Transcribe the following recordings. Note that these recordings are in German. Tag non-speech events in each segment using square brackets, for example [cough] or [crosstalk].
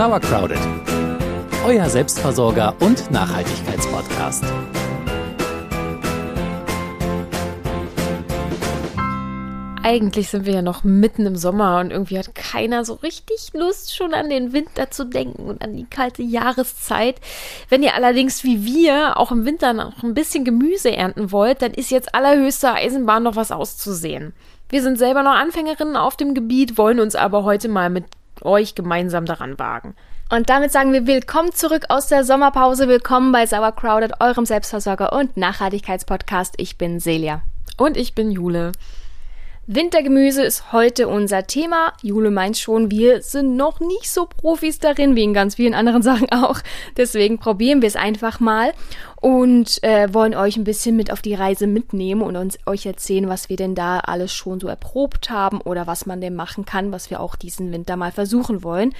Sauercrowded, euer Selbstversorger und Nachhaltigkeitspodcast. Eigentlich sind wir ja noch mitten im Sommer und irgendwie hat keiner so richtig Lust, schon an den Winter zu denken und an die kalte Jahreszeit. Wenn ihr allerdings wie wir auch im Winter noch ein bisschen Gemüse ernten wollt, dann ist jetzt allerhöchste Eisenbahn noch was auszusehen. Wir sind selber noch Anfängerinnen auf dem Gebiet, wollen uns aber heute mal mit euch gemeinsam daran wagen. Und damit sagen wir willkommen zurück aus der Sommerpause. Willkommen bei Sauercrowded, eurem Selbstversorger und Nachhaltigkeitspodcast. Ich bin Celia. Und ich bin Jule. Wintergemüse ist heute unser Thema. Jule meint schon, wir sind noch nicht so Profis darin, wie in ganz vielen anderen [laughs] Sachen auch. Deswegen probieren wir es einfach mal und äh, wollen euch ein bisschen mit auf die Reise mitnehmen und uns euch erzählen, was wir denn da alles schon so erprobt haben oder was man denn machen kann, was wir auch diesen Winter mal versuchen wollen.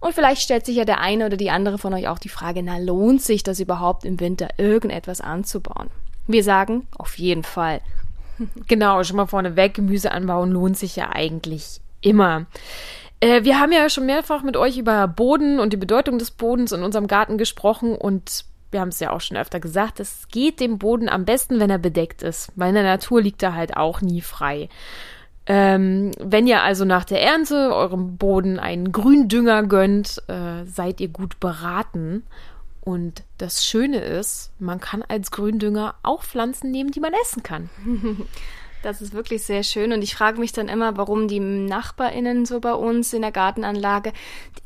Und vielleicht stellt sich ja der eine oder die andere von euch auch die Frage, na lohnt sich das überhaupt im Winter irgendetwas anzubauen? Wir sagen auf jeden Fall. [laughs] Genau, schon mal vorneweg, Gemüse anbauen lohnt sich ja eigentlich immer. Äh, wir haben ja schon mehrfach mit euch über Boden und die Bedeutung des Bodens in unserem Garten gesprochen und wir haben es ja auch schon öfter gesagt, es geht dem Boden am besten, wenn er bedeckt ist, weil in der Natur liegt er halt auch nie frei. Ähm, wenn ihr also nach der Ernte eurem Boden einen Gründünger gönnt, äh, seid ihr gut beraten und das Schöne ist, man kann als Gründünger auch Pflanzen nehmen, die man essen kann. [laughs] Das ist wirklich sehr schön und ich frage mich dann immer, warum die Nachbarinnen so bei uns in der Gartenanlage,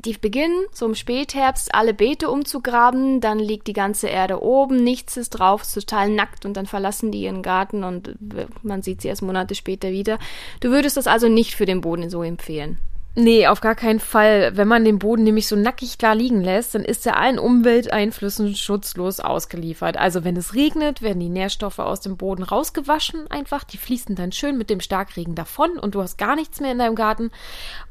die beginnen so im Spätherbst alle Beete umzugraben, dann liegt die ganze Erde oben, nichts ist drauf, ist total nackt und dann verlassen die ihren Garten und man sieht sie erst Monate später wieder. Du würdest das also nicht für den Boden so empfehlen? Nee, auf gar keinen Fall. Wenn man den Boden nämlich so nackig da liegen lässt, dann ist er allen Umwelteinflüssen schutzlos ausgeliefert. Also wenn es regnet, werden die Nährstoffe aus dem Boden rausgewaschen einfach. Die fließen dann schön mit dem Starkregen davon und du hast gar nichts mehr in deinem Garten.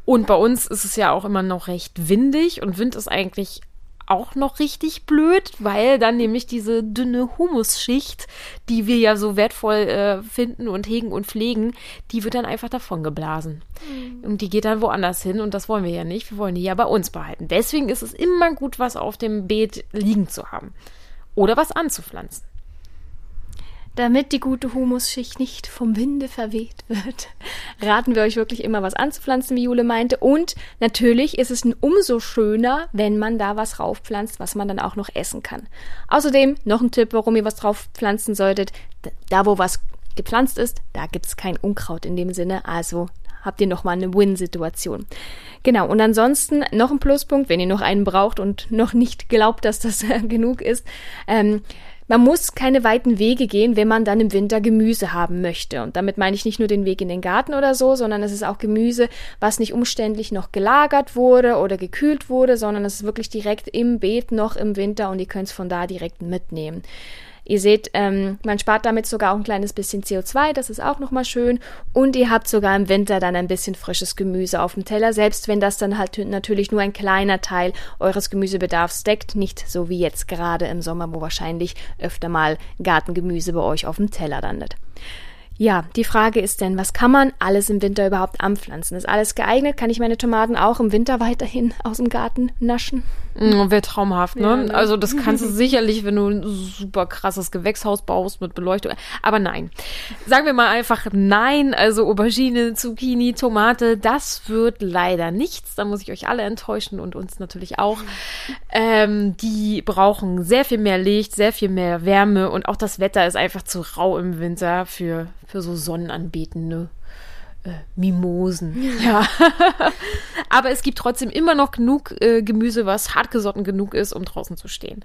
Und bei uns ist es ja auch immer noch recht windig und Wind ist eigentlich auch noch richtig blöd, weil dann nämlich diese dünne Humusschicht, die wir ja so wertvoll äh, finden und hegen und pflegen, die wird dann einfach davon geblasen. Mhm. Und die geht dann woanders hin und das wollen wir ja nicht. Wir wollen die ja bei uns behalten. Deswegen ist es immer gut, was auf dem Beet liegen zu haben. Oder was anzupflanzen. Damit die gute Humusschicht nicht vom Winde verweht wird, [laughs] raten wir euch wirklich immer was anzupflanzen, wie Jule meinte. Und natürlich ist es umso schöner, wenn man da was raufpflanzt, was man dann auch noch essen kann. Außerdem noch ein Tipp, warum ihr was draufpflanzen solltet. Da, wo was gepflanzt ist, da gibt es kein Unkraut in dem Sinne. Also habt ihr nochmal eine Win-Situation. Genau, und ansonsten noch ein Pluspunkt, wenn ihr noch einen braucht und noch nicht glaubt, dass das genug ist. Ähm, man muss keine weiten Wege gehen, wenn man dann im Winter Gemüse haben möchte. Und damit meine ich nicht nur den Weg in den Garten oder so, sondern es ist auch Gemüse, was nicht umständlich noch gelagert wurde oder gekühlt wurde, sondern es ist wirklich direkt im Beet noch im Winter und ihr könnt es von da direkt mitnehmen. Ihr seht, ähm, man spart damit sogar auch ein kleines bisschen CO2, das ist auch nochmal schön. Und ihr habt sogar im Winter dann ein bisschen frisches Gemüse auf dem Teller, selbst wenn das dann halt natürlich nur ein kleiner Teil eures Gemüsebedarfs deckt, nicht so wie jetzt gerade im Sommer, wo wahrscheinlich öfter mal Gartengemüse bei euch auf dem Teller landet. Ja, die Frage ist denn, was kann man alles im Winter überhaupt anpflanzen? Ist alles geeignet? Kann ich meine Tomaten auch im Winter weiterhin aus dem Garten naschen? Mm, Wäre traumhaft, ne? Ja, ne? Also das kannst du [laughs] sicherlich, wenn du ein super krasses Gewächshaus baust mit Beleuchtung. Aber nein. Sagen wir mal einfach nein. Also Aubergine, Zucchini, Tomate, das wird leider nichts. Da muss ich euch alle enttäuschen und uns natürlich auch. Ähm, die brauchen sehr viel mehr Licht, sehr viel mehr Wärme und auch das Wetter ist einfach zu rau im Winter für für so sonnenanbetende äh, Mimosen. Ja. [laughs] Aber es gibt trotzdem immer noch genug äh, Gemüse, was hartgesotten genug ist, um draußen zu stehen.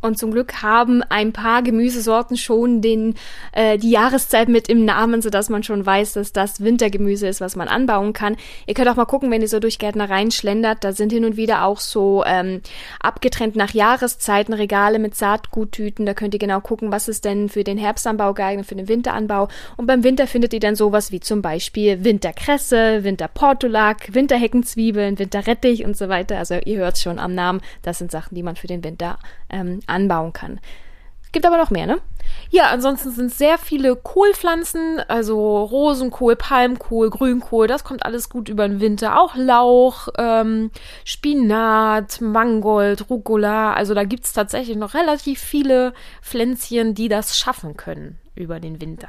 Und zum Glück haben ein paar Gemüsesorten schon den, äh, die Jahreszeit mit im Namen, sodass man schon weiß, dass das Wintergemüse ist, was man anbauen kann. Ihr könnt auch mal gucken, wenn ihr so durch Gärtnereien schlendert, da sind hin und wieder auch so ähm, abgetrennt nach Jahreszeiten Regale mit Saatguttüten. Da könnt ihr genau gucken, was ist denn für den Herbstanbau geeignet, für den Winteranbau. Und beim Winter findet ihr dann sowas wie zum Beispiel Winterkresse, Winterportulak, Winterheckenzwiebeln, Winterrettich und so weiter. Also ihr hört schon am Namen, das sind Sachen, die man für den Winter ähm, anbauen kann. Gibt aber noch mehr, ne? Ja, ansonsten sind sehr viele Kohlpflanzen, also Rosenkohl, Palmkohl, Grünkohl, das kommt alles gut über den Winter. Auch Lauch, ähm, Spinat, Mangold, Rucola. Also da gibt's tatsächlich noch relativ viele Pflänzchen, die das schaffen können über den Winter.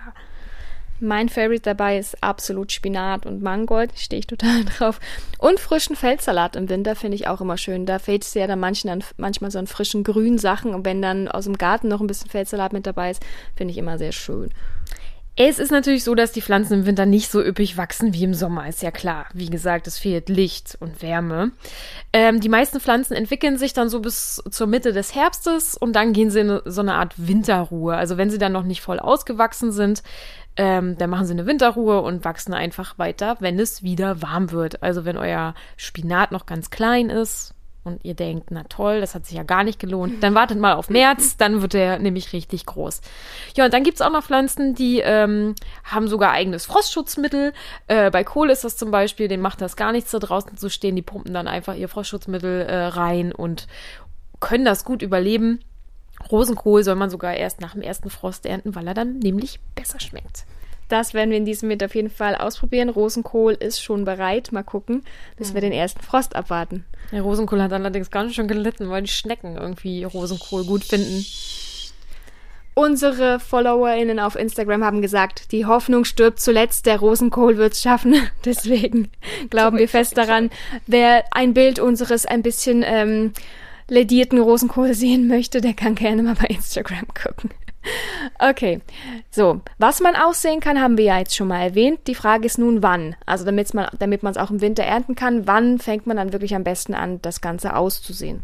Mein Favorite dabei ist absolut Spinat und Mangold, stehe ich total [laughs] drauf. Und frischen Feldsalat im Winter finde ich auch immer schön. Da fehlt es ja dann manchen an, manchmal so an frischen grünen Sachen. Und wenn dann aus dem Garten noch ein bisschen Feldsalat mit dabei ist, finde ich immer sehr schön. Es ist natürlich so, dass die Pflanzen im Winter nicht so üppig wachsen wie im Sommer, ist ja klar. Wie gesagt, es fehlt Licht und Wärme. Ähm, die meisten Pflanzen entwickeln sich dann so bis zur Mitte des Herbstes und dann gehen sie in so eine Art Winterruhe. Also wenn sie dann noch nicht voll ausgewachsen sind, ähm, dann machen sie eine Winterruhe und wachsen einfach weiter, wenn es wieder warm wird. Also wenn euer Spinat noch ganz klein ist und ihr denkt, na toll, das hat sich ja gar nicht gelohnt, dann wartet mal auf März, dann wird der nämlich richtig groß. Ja, und dann gibt's auch noch Pflanzen, die ähm, haben sogar eigenes Frostschutzmittel. Äh, bei Kohl ist das zum Beispiel, denen macht das gar nichts, da draußen zu stehen. Die pumpen dann einfach ihr Frostschutzmittel äh, rein und können das gut überleben. Rosenkohl soll man sogar erst nach dem ersten Frost ernten, weil er dann nämlich besser schmeckt. Das werden wir in diesem Winter auf jeden Fall ausprobieren. Rosenkohl ist schon bereit. Mal gucken, bis mhm. wir den ersten Frost abwarten. Der Rosenkohl hat allerdings ganz schön gelitten, weil die Schnecken irgendwie Rosenkohl gut finden. Unsere FollowerInnen auf Instagram haben gesagt, die Hoffnung stirbt zuletzt, der Rosenkohl wird's schaffen. [laughs] Deswegen glauben wir fest daran, wer ein Bild unseres ein bisschen ähm, ledierten Rosenkohl sehen möchte, der kann gerne mal bei Instagram gucken. Okay, so, was man aussehen kann, haben wir ja jetzt schon mal erwähnt. Die Frage ist nun, wann. Also damit man damit man es auch im Winter ernten kann, wann fängt man dann wirklich am besten an, das Ganze auszusehen?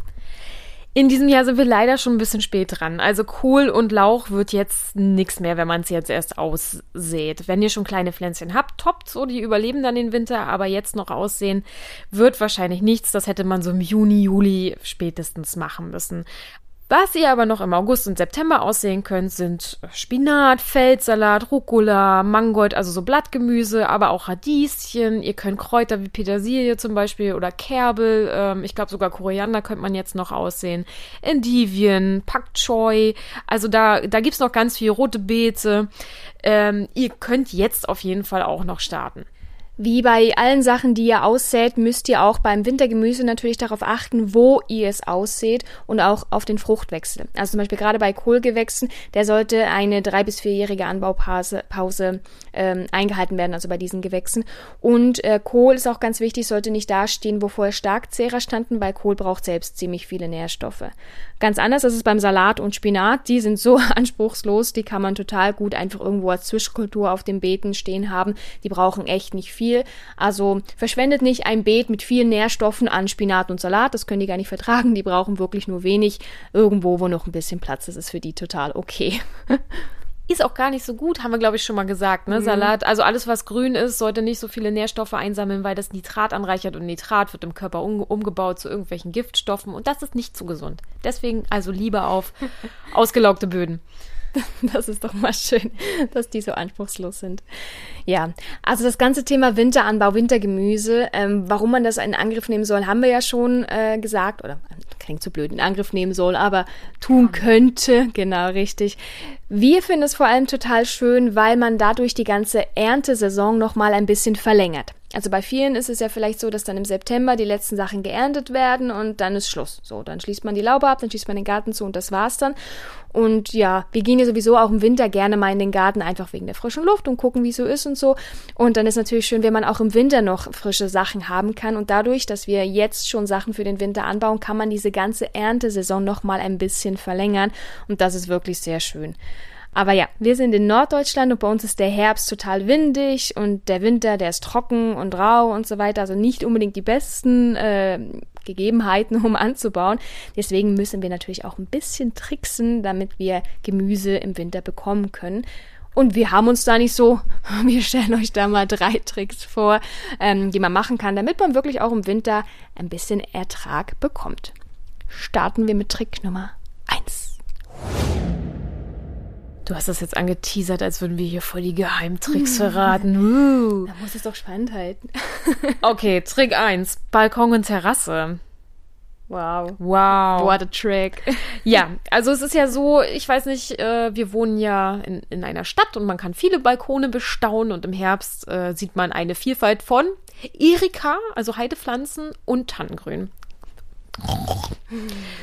In diesem Jahr sind wir leider schon ein bisschen spät dran. Also Kohl und Lauch wird jetzt nichts mehr, wenn man es jetzt erst aussät. Wenn ihr schon kleine Pflänzchen habt, toppt so, die überleben dann den Winter, aber jetzt noch aussehen wird wahrscheinlich nichts. Das hätte man so im Juni, Juli spätestens machen müssen. Was ihr aber noch im August und September aussehen könnt, sind Spinat, Feldsalat, Rucola, Mangold, also so Blattgemüse, aber auch Radieschen. Ihr könnt Kräuter wie Petersilie zum Beispiel oder Kerbel, ähm, ich glaube sogar Koriander könnte man jetzt noch aussehen, Endivien, Pak Choi, also da, da gibt's noch ganz viel rote Beete. Ähm, ihr könnt jetzt auf jeden Fall auch noch starten. Wie bei allen Sachen, die ihr aussät, müsst ihr auch beim Wintergemüse natürlich darauf achten, wo ihr es aussät und auch auf den Fruchtwechsel. Also zum Beispiel gerade bei Kohlgewächsen, der sollte eine drei- bis vierjährige Anbaupause Pause, ähm, eingehalten werden, also bei diesen Gewächsen. Und äh, Kohl ist auch ganz wichtig, sollte nicht dastehen, wo vorher Starkzehrer standen, weil Kohl braucht selbst ziemlich viele Nährstoffe. Ganz anders ist es beim Salat und Spinat. Die sind so [laughs] anspruchslos, die kann man total gut einfach irgendwo als Zwischenkultur auf den Beeten stehen haben. Die brauchen echt nicht viel. Also verschwendet nicht ein Beet mit vielen Nährstoffen an Spinat und Salat. Das können die gar nicht vertragen. Die brauchen wirklich nur wenig. Irgendwo, wo noch ein bisschen Platz ist, ist für die total okay. [laughs] Ist auch gar nicht so gut, haben wir, glaube ich, schon mal gesagt. Ne? Mhm. Salat, also alles, was grün ist, sollte nicht so viele Nährstoffe einsammeln, weil das Nitrat anreichert und Nitrat wird im Körper um, umgebaut zu irgendwelchen Giftstoffen und das ist nicht zu gesund. Deswegen also lieber auf [laughs] ausgelaugte Böden. Das ist doch mal schön, dass die so anspruchslos sind. Ja, also das ganze Thema Winteranbau, Wintergemüse, ähm, warum man das in Angriff nehmen soll, haben wir ja schon äh, gesagt, oder klingt zu blöd, in Angriff nehmen soll, aber tun könnte, genau richtig. Wir finden es vor allem total schön, weil man dadurch die ganze Erntesaison nochmal ein bisschen verlängert. Also bei vielen ist es ja vielleicht so, dass dann im September die letzten Sachen geerntet werden und dann ist Schluss. So, dann schließt man die Laube ab, dann schließt man den Garten zu und das war's dann. Und ja, wir gehen ja sowieso auch im Winter gerne mal in den Garten, einfach wegen der frischen Luft und gucken, wie es so ist und so. Und dann ist natürlich schön, wenn man auch im Winter noch frische Sachen haben kann. Und dadurch, dass wir jetzt schon Sachen für den Winter anbauen, kann man diese ganze Erntesaison noch mal ein bisschen verlängern. Und das ist wirklich sehr schön. Aber ja, wir sind in Norddeutschland und bei uns ist der Herbst total windig und der Winter, der ist trocken und rau und so weiter. Also nicht unbedingt die besten äh, Gegebenheiten, [laughs] um anzubauen. Deswegen müssen wir natürlich auch ein bisschen tricksen, damit wir Gemüse im Winter bekommen können. Und wir haben uns da nicht so, [laughs] wir stellen euch da mal drei Tricks vor, ähm, die man machen kann, damit man wirklich auch im Winter ein bisschen Ertrag bekommt. Starten wir mit Trick Nummer eins. Du hast das jetzt angeteasert, als würden wir hier voll die Geheimtricks verraten. [laughs] Uh. Da muss es doch spannend halten. [laughs] okay, Trick 1. Balkon und Terrasse. Wow. Wow. What a track. [laughs] Ja, also es ist ja so, ich weiß nicht, äh, wir wohnen ja in, in einer Stadt und man kann viele Balkone bestaunen und im Herbst äh, sieht man eine Vielfalt von Erika, also Heidepflanzen und Tannengrün.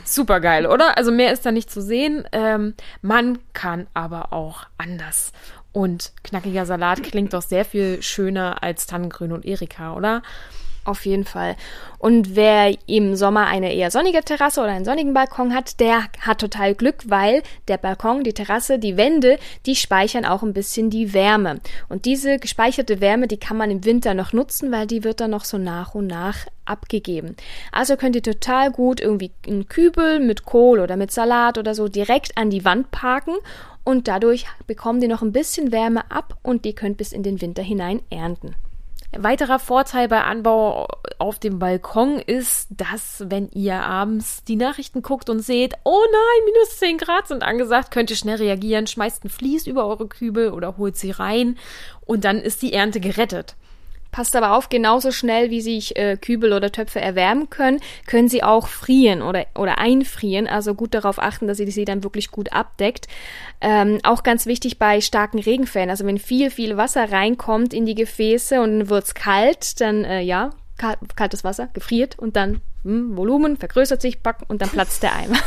Super geil, oder? Also mehr ist da nicht zu sehen. Ähm, man kann aber auch anders. Und knackiger Salat klingt doch sehr viel schöner als Tannengrün und Erika, oder? Auf jeden Fall. Und wer im Sommer eine eher sonnige Terrasse oder einen sonnigen Balkon hat, der hat total Glück, weil der Balkon, die Terrasse, die Wände, die speichern auch ein bisschen die Wärme. Und diese gespeicherte Wärme, die kann man im Winter noch nutzen, weil die wird dann noch so nach und nach abgegeben. Also könnt ihr total gut irgendwie einen Kübel mit Kohl oder mit Salat oder so direkt an die Wand parken und dadurch bekommt ihr noch ein bisschen Wärme ab und die könnt bis in den Winter hinein ernten. Weiterer Vorteil bei Anbau auf dem Balkon ist, dass wenn ihr abends die Nachrichten guckt und seht, oh nein, minus 10 Grad sind angesagt, könnt ihr schnell reagieren, schmeißt ein Vlies über eure Kübel oder holt sie rein und dann ist die Ernte gerettet. Passt aber auf, genauso schnell wie sich äh, Kübel oder Töpfe erwärmen können, können sie auch frieren oder, oder einfrieren. Also gut darauf achten, dass ihr sie dann wirklich gut abdeckt. Ähm, auch ganz wichtig bei starken Regenfällen. Also wenn viel, viel Wasser reinkommt in die Gefäße und dann wird's kalt, dann äh, ja, kaltes Wasser, gefriert und dann hm, Volumen vergrößert sich, back, und dann platzt der Eimer.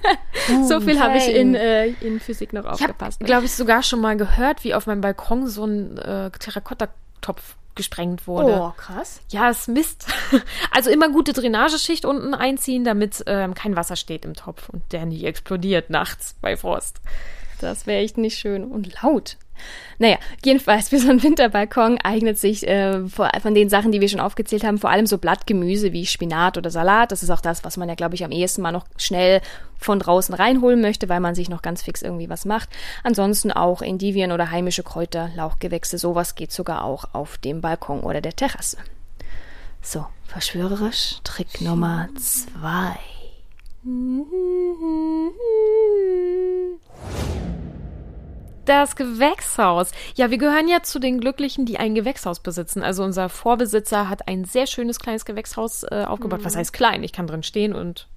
[laughs] so viel habe ich in, äh, in Physik noch aufgepasst. Ich habe, glaube ich, sogar schon mal gehört, wie auf meinem Balkon so ein äh, Terrakotta-Topf gesprengt wurde. Oh, krass. Ja, es Mist. [laughs] Also immer gute Drainageschicht unten einziehen, damit ähm, kein Wasser steht im Topf und der nicht explodiert nachts bei Frost. Das wäre echt nicht schön und laut. Naja, jedenfalls für so einen Winterbalkon eignet sich äh, von den Sachen, die wir schon aufgezählt haben, vor allem so Blattgemüse wie Spinat oder Salat. Das ist auch das, was man ja, glaube ich, am ehesten mal noch schnell von draußen reinholen möchte, weil man sich noch ganz fix irgendwie was macht. Ansonsten auch Endivien oder heimische Kräuter, Lauchgewächse, sowas geht sogar auch auf dem Balkon oder der Terrasse. So, verschwörerisch, Trick Nummer zwei. [laughs] Das Gewächshaus. Ja, wir gehören ja zu den Glücklichen, die ein Gewächshaus besitzen. Also unser Vorbesitzer hat ein sehr schönes kleines Gewächshaus äh, aufgebaut. Mhm. Was heißt klein? Ich kann drin stehen und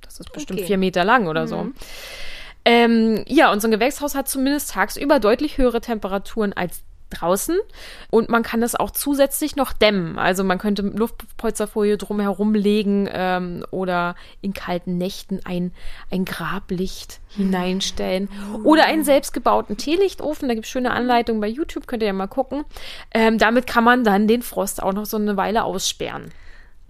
das ist bestimmt okay. vier Meter lang oder mhm. so. Ähm, ja, unser Gewächshaus hat zumindest tagsüber deutlich höhere Temperaturen als draußen und man kann das auch zusätzlich noch dämmen. Also man könnte Luftpolsterfolie drumherum legen ähm, oder in kalten Nächten ein, ein Grablicht hineinstellen oder einen selbstgebauten Teelichtofen. Da gibt es schöne Anleitungen bei YouTube, könnt ihr ja mal gucken. Ähm, damit kann man dann den Frost auch noch so eine Weile aussperren.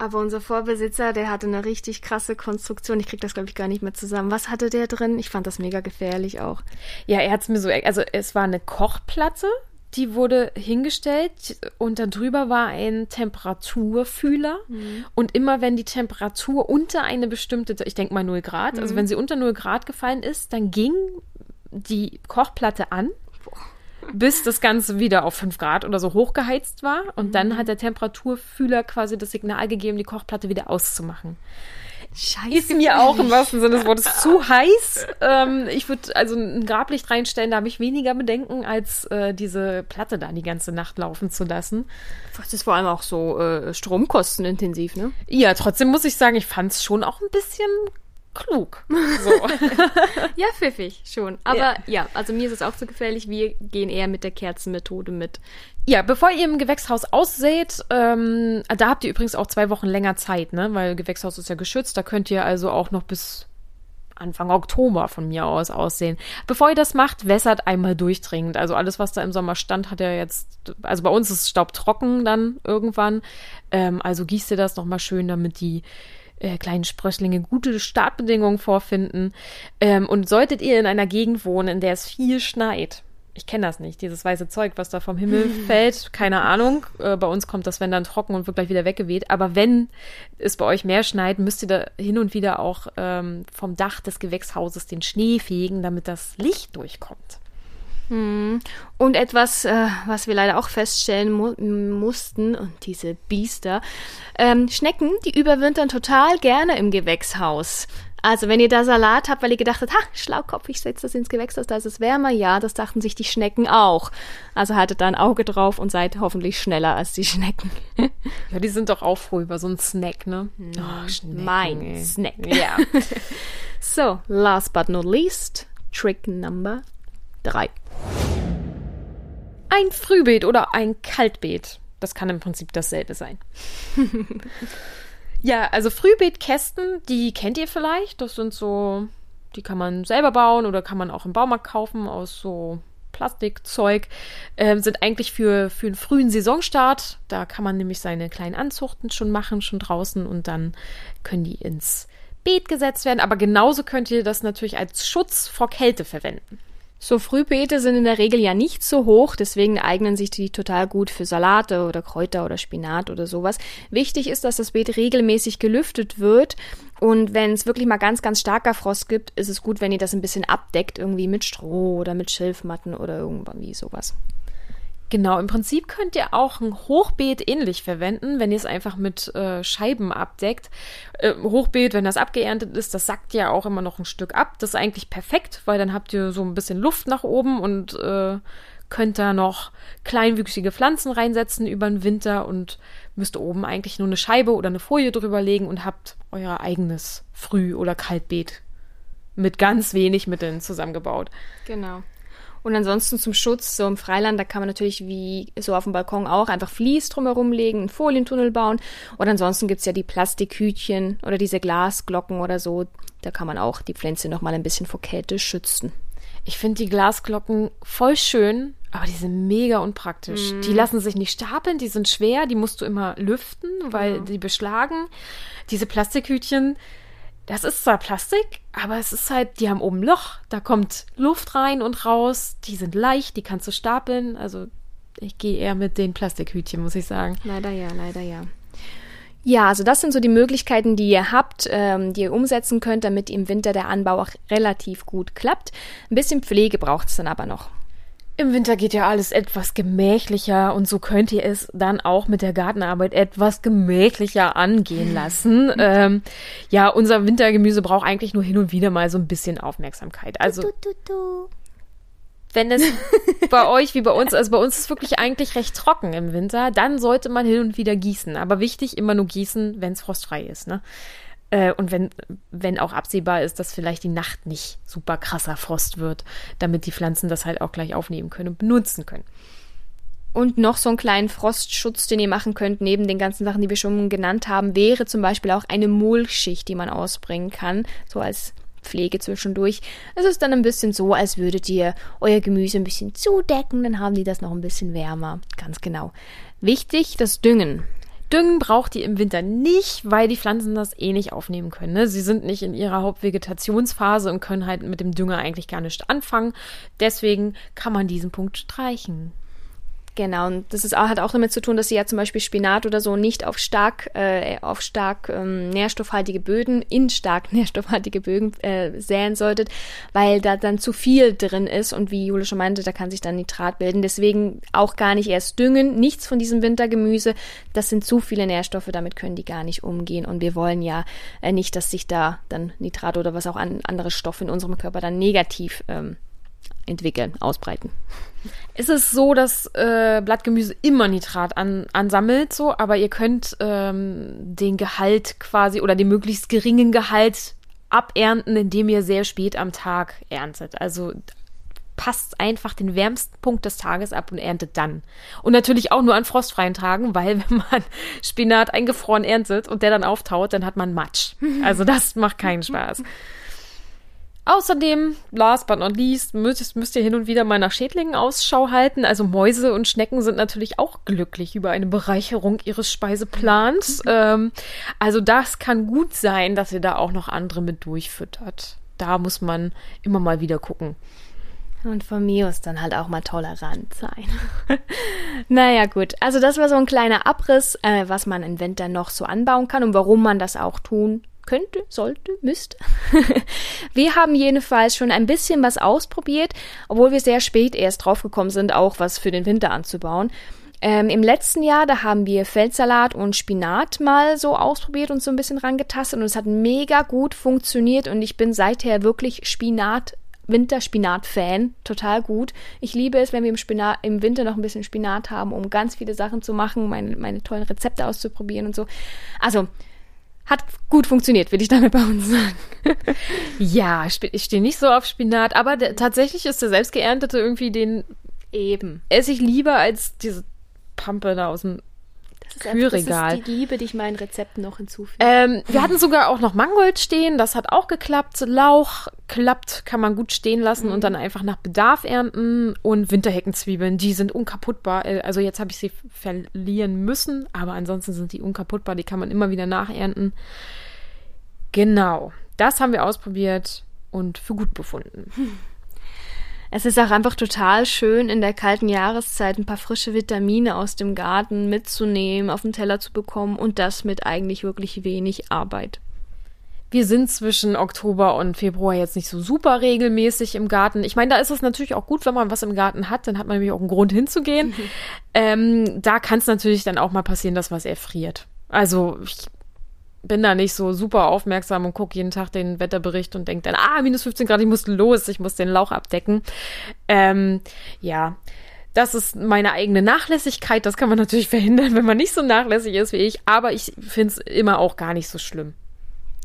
Aber unser Vorbesitzer, der hatte eine richtig krasse Konstruktion. Ich krieg das, glaube ich, gar nicht mehr zusammen. Was hatte der drin? Ich fand das mega gefährlich auch. Ja, er hat es mir so, also es war eine Kochplatte, die wurde hingestellt und darüber war ein Temperaturfühler. Mhm. Und immer wenn die Temperatur unter eine bestimmte, ich denke mal 0 Grad, also mhm. also wenn sie unter 0 Grad gefallen ist, dann ging die Kochplatte an, bis das Ganze wieder auf 5 Grad oder so hochgeheizt war. Und mhm. dann hat der Temperaturfühler quasi das Signal gegeben, die Kochplatte wieder auszumachen. Scheiße. Ist mir auch im wahrsten Sinne des Wortes zu heiß. Ähm, ich würde also ein Grablicht reinstellen, da habe ich weniger Bedenken, als äh, diese Platte da die ganze Nacht laufen zu lassen. Das ist vor allem auch so äh, stromkostenintensiv, ne? Ja, trotzdem muss ich sagen, ich fand es schon auch ein bisschen klug. So. [laughs] ja, pfiffig schon. Aber ja. ja. also mir ist es auch zu gefährlich. Wir gehen eher mit der Kerzenmethode mit. Ja, bevor ihr im Gewächshaus aussät, ähm, da habt ihr übrigens auch zwei Wochen länger Zeit, ne? Weil Gewächshaus ist ja geschützt. Da könnt ihr also auch noch bis Anfang Oktober von mir aus aussehen. Bevor ihr das macht, wässert einmal durchdringend. Also alles, was da im Sommer stand, hat ja jetzt, also bei uns ist Staub trocken dann irgendwann. Ähm, also gießt ihr das nochmal schön, damit die äh, kleinen Sprösslinge gute Startbedingungen vorfinden. Ähm, und solltet ihr in einer Gegend wohnen, in der es viel schneit, ich kenne das nicht, dieses weiße Zeug, was da vom Himmel [laughs] fällt, keine Ahnung. Äh, bei uns kommt das, wenn dann trocken und wird gleich wieder weggeweht. Aber wenn es bei euch mehr schneit, müsst ihr da hin und wieder auch ähm, vom Dach des Gewächshauses den Schnee fegen, damit das Licht durchkommt. Hm. Und etwas, äh, was wir leider auch feststellen mu mussten, und diese Biester, ähm, Schnecken, die überwintern total gerne im Gewächshaus. Also, wenn ihr da Salat habt, weil ihr gedacht habt, ha, Schlaukopf, ich setze das ins Gewächshaus, da ist es wärmer. Ja, das dachten sich die Schnecken auch. Also haltet da ein Auge drauf und seid hoffentlich schneller als die Schnecken. [laughs] Ja, die sind doch auch froh über so einen Snack, ne? Oh, Schnecken, mein ey. Snack. Ja. [laughs] So, last but not least, Trick Number drei. Ein Frühbeet oder ein Kaltbeet. Das kann im Prinzip dasselbe sein. [laughs] ja, also Frühbeetkästen, die kennt ihr vielleicht. Das sind so, die kann man selber bauen oder kann man auch im Baumarkt kaufen aus so Plastikzeug. Ähm, sind eigentlich für, für einen frühen Saisonstart. Da kann man nämlich seine kleinen Anzuchten schon machen, schon draußen und dann können die ins Beet gesetzt werden. Aber genauso könnt ihr das natürlich als Schutz vor Kälte verwenden. So Frühbeete sind in der Regel ja nicht so hoch, deswegen eignen sich die total gut für Salate oder Kräuter oder Spinat oder sowas. Wichtig ist, dass das Beet regelmäßig gelüftet wird und wenn es wirklich mal ganz, ganz starker Frost gibt, ist es gut, wenn ihr das ein bisschen abdeckt, irgendwie mit Stroh oder mit Schilfmatten oder irgendwie sowas. Genau, im Prinzip könnt ihr auch ein Hochbeet ähnlich verwenden, wenn ihr es einfach mit äh, Scheiben abdeckt. Äh, Hochbeet, wenn das abgeerntet ist, das sackt ja auch immer noch ein Stück ab. Das ist eigentlich perfekt, weil dann habt ihr so ein bisschen Luft nach oben und äh, könnt da noch kleinwüchsige Pflanzen reinsetzen über den Winter und müsst oben eigentlich nur eine Scheibe oder eine Folie drüber legen und habt euer eigenes Früh- oder Kaltbeet mit ganz wenig Mitteln zusammengebaut. Genau. Und ansonsten zum Schutz, so im Freiland, da kann man natürlich wie so auf dem Balkon auch einfach Vlies drumherum legen, einen Folientunnel bauen. Oder ansonsten gibt's ja die Plastikhütchen oder diese Glasglocken oder so. Da kann man auch die Pflänze nochmal ein bisschen vor Kälte schützen. Ich finde die Glasglocken voll schön, aber die sind mega unpraktisch. Die lassen sich nicht stapeln, die sind schwer, die musst du immer lüften, weil die beschlagen. Diese Plastikhütchen, das ist zwar Plastik, aber es ist halt, die haben oben ein Loch, da kommt Luft rein und raus, die sind leicht, die kannst du stapeln. Also ich gehe eher mit den Plastikhütchen, muss ich sagen. Leider ja, leider ja. Ja, also das sind so die Möglichkeiten, die ihr habt, ähm, die ihr umsetzen könnt, damit im Winter der Anbau auch relativ gut klappt. Ein bisschen Pflege braucht es dann aber noch. Im Winter geht ja alles etwas gemächlicher und so könnt ihr es dann auch mit der Gartenarbeit etwas gemächlicher angehen lassen. ähm, ja, unser Wintergemüse braucht eigentlich nur hin und wieder mal so ein bisschen Aufmerksamkeit. Also wenn es [laughs] bei euch wie bei uns, also bei uns ist es wirklich eigentlich recht trocken im Winter, dann sollte man hin und wieder gießen. Aber wichtig, immer nur gießen, wenn es frostfrei ist. Ne? Äh, und wenn, wenn auch absehbar ist, dass vielleicht die Nacht nicht super krasser Frost wird, damit die Pflanzen das halt auch gleich aufnehmen können und benutzen können. Und noch so einen kleinen Frostschutz, den ihr machen könnt, neben den ganzen Sachen, die wir schon genannt haben, wäre zum Beispiel auch eine Mulchschicht, die man ausbringen kann, so als Pflege zwischendurch. Es ist dann ein bisschen so, als würdet ihr euer Gemüse ein bisschen zudecken, dann haben die das noch ein bisschen wärmer. Ganz genau. Wichtig, das Düngen. Düngen braucht ihr im Winter nicht, weil die Pflanzen das eh nicht aufnehmen können. Ne? Sie sind nicht in ihrer Hauptvegetationsphase und können halt mit dem Dünger eigentlich gar nicht anfangen. Deswegen kann man diesen Punkt streichen. Genau, und das ist auch, hat auch damit zu tun, dass ihr ja zum Beispiel Spinat oder so nicht auf stark, äh, auf stark ähm, nährstoffhaltige Böden, in stark [laughs] nährstoffhaltige Böden äh, säen solltet, weil da dann zu viel drin ist und wie Jule schon meinte, da kann sich dann Nitrat bilden. Deswegen auch gar nicht erst düngen, nichts von diesem Wintergemüse. Das sind zu viele Nährstoffe, damit können die gar nicht umgehen. Und wir wollen ja äh, nicht, dass sich da dann Nitrat oder was auch an andere Stoffe in unserem Körper dann negativ ähm, entwickeln, ausbreiten. Es ist so, dass äh, Blattgemüse immer Nitrat an, ansammelt, so, aber ihr könnt ähm, den Gehalt quasi oder den möglichst geringen Gehalt abernten, indem ihr sehr spät am Tag erntet. Also passt einfach den wärmsten Punkt des Tages ab und erntet dann. Und natürlich auch nur an frostfreien Tagen, weil [laughs] wenn man Spinat eingefroren erntet und der dann auftaut, dann hat man Matsch. Also das macht keinen Spaß. Außerdem, last but not least, müsst, müsst ihr hin und wieder mal nach Schädlingen Ausschau halten. Also Mäuse und Schnecken sind natürlich auch glücklich über eine Bereicherung ihres Speiseplans. ähm, also das kann gut sein, dass ihr da auch noch andere mit durchfüttert. Da muss man immer mal wieder gucken. Und von mir aus dann halt auch mal tolerant sein. [laughs] naja, gut. Also das war so ein kleiner Abriss, äh, was man im Winter noch so anbauen kann und warum man das auch tun könnte, sollte, müsste. [laughs] wir haben jedenfalls schon ein bisschen was ausprobiert, obwohl wir sehr spät erst draufgekommen sind, auch was für den Winter anzubauen. Ähm, Im letzten Jahr, da haben wir Feldsalat und Spinat mal so ausprobiert und so ein bisschen rangetastet und es hat mega gut funktioniert und ich bin seither wirklich Spinat Winterspinat-Fan, total gut. Ich liebe es, wenn wir im, Spinat, im Winter noch ein bisschen Spinat haben, um ganz viele Sachen zu machen, meine, meine tollen Rezepte auszuprobieren und so. Also, hat gut funktioniert, will ich damit bei uns sagen. ja, ich stehe nicht so auf Spinat, aber der, tatsächlich ist der selbstgeerntete irgendwie den eben esse ich lieber als diese Pampe da aus dem das ist Kühlregal. Das ist die Liebe, die ich meinen Rezepten noch hinzufüge. Ähm, wir hatten sogar auch noch Mangold stehen, das hat auch geklappt. Lauch klappt, kann man gut stehen lassen mhm. und dann einfach nach Bedarf ernten. Und Winterheckenzwiebeln, die sind unkaputtbar. Äh, also jetzt habe ich sie verlieren müssen, aber ansonsten sind die unkaputtbar, die kann man immer wieder nachernten. Genau, das haben wir ausprobiert und für gut befunden. Hm. [laughs] Es ist auch einfach total schön, in der kalten Jahreszeit ein paar frische Vitamine aus dem Garten mitzunehmen, auf den Teller zu bekommen und das mit eigentlich wirklich wenig Arbeit. Wir sind zwischen Oktober und Februar jetzt nicht so super regelmäßig im Garten. Ich meine, da ist es natürlich auch gut, wenn man was im Garten hat, dann hat man nämlich auch einen Grund hinzugehen. Mhm. [laughs] Ähm, da kann es natürlich dann auch mal passieren, dass was erfriert. Also ich bin da nicht so super aufmerksam und gucke jeden Tag den Wetterbericht und denke dann, ah, minus 15 Grad, ich muss los, ich muss den Lauch abdecken. Ähm, ja, das ist meine eigene Nachlässigkeit. Das kann man natürlich [laughs] verhindern, wenn man nicht so nachlässig ist wie ich. Aber ich finde es immer auch gar nicht so schlimm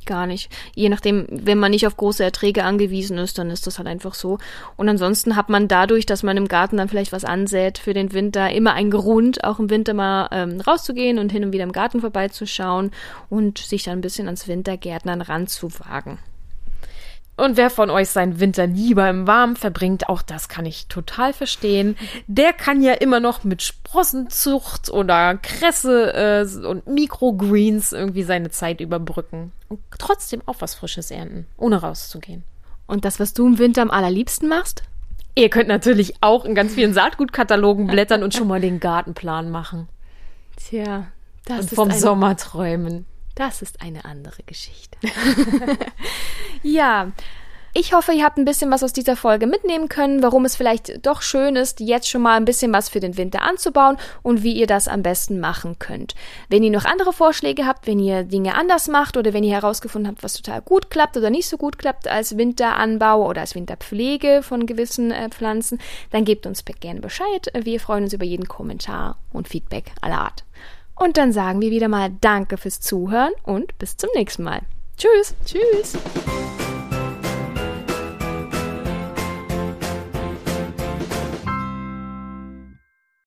gar nicht. Je nachdem, wenn man nicht auf große Erträge angewiesen ist, dann ist das halt einfach so. Und ansonsten hat man dadurch, dass man im Garten dann vielleicht was ansät für den Winter, immer einen Grund, auch im Winter mal ähm, rauszugehen und hin und wieder im Garten vorbeizuschauen und sich dann ein bisschen ans Wintergärtnern ranzuwagen. Und wer von euch seinen Winter lieber im Warmen verbringt, auch das kann ich total verstehen. Der kann ja immer noch mit Sprossenzucht oder Kresse äh, und Mikrogreens irgendwie seine Zeit überbrücken. Und trotzdem auch was Frisches ernten, ohne rauszugehen. Und das, was du im Winter am allerliebsten machst? Ihr könnt natürlich auch in ganz vielen Saatgutkatalogen blättern und schon mal den Gartenplan machen. Tja, das und ist vom Sommer träumen. Das ist eine andere Geschichte. [laughs] [laughs] ja. Ich hoffe, ihr habt ein bisschen was aus dieser Folge mitnehmen können, warum es vielleicht doch schön ist, jetzt schon mal ein bisschen was für den Winter anzubauen und wie ihr das am besten machen könnt. Wenn ihr noch andere Vorschläge habt, wenn ihr Dinge anders macht oder wenn ihr herausgefunden habt, was total gut klappt oder nicht so gut klappt als Winteranbau oder als Winterpflege von gewissen äh, Pflanzen, dann gebt uns gerne Bescheid. Wir freuen uns über jeden Kommentar und Feedback aller Art. Und dann sagen wir wieder mal Danke fürs Zuhören und bis zum nächsten Mal. Tschüss. Tschüss.